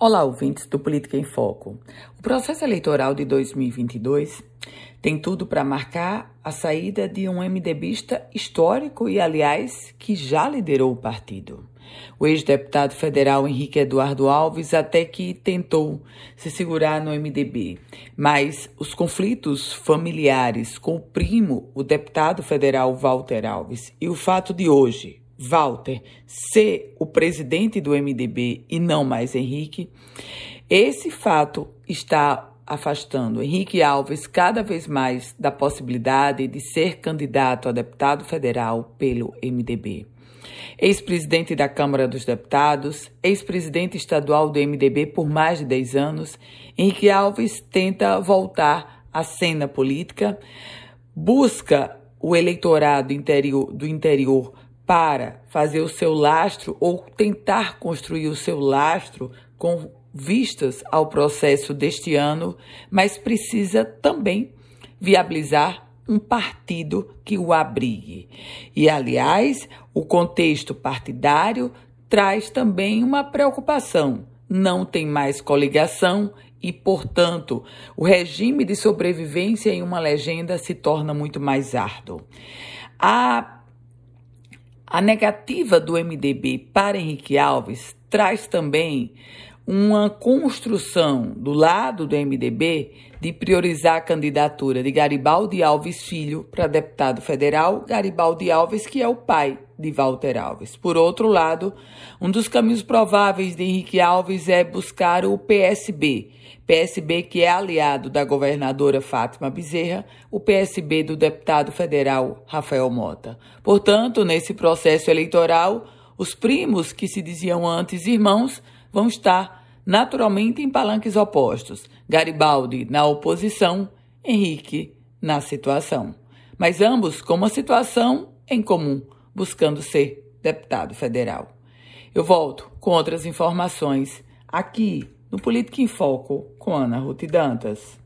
Olá, ouvintes do Política em Foco. O processo eleitoral de 2022 tem tudo para marcar a saída de um MDBista histórico e, aliás, que já liderou o partido. O ex-deputado federal Henrique Eduardo Alves até que tentou se segurar no MDB, mas os conflitos familiares com o primo, o deputado federal Walter Alves, e o fato de hoje Walter ser o presidente do MDB e não mais Henrique, esse fato está afastando Henrique Alves cada vez mais da possibilidade de ser candidato a deputado federal pelo MDB. Ex-presidente da Câmara dos Deputados, ex-presidente estadual do MDB por mais de 10 anos, Henrique Alves tenta voltar à cena política, busca o eleitorado do interior para fazer o seu lastro ou tentar construir o seu lastro com vistas ao processo deste ano, mas precisa também viabilizar um partido que o abrigue. E, aliás, o contexto partidário traz também uma preocupação. Não tem mais coligação e, portanto, o regime de sobrevivência em uma legenda se torna muito mais árduo. A a negativa do MDB para Henrique Alves traz também uma construção do lado do MDB de priorizar a candidatura de Garibaldi Alves Filho para deputado federal, Garibaldi Alves, que é o pai de Walter Alves. Por outro lado, um dos caminhos prováveis de Henrique Alves é buscar o PSB, PSB que é aliado da governadora Fátima Bezerra, o PSB do deputado federal Rafael Mota. Portanto, nesse processo eleitoral, os primos que se diziam antes irmãos vão estar naturalmente em palanques opostos. Garibaldi na oposição, Henrique na situação. Mas ambos com uma situação em comum, buscando ser deputado federal. Eu volto com outras informações aqui no Política em Foco com Ana Ruth Dantas.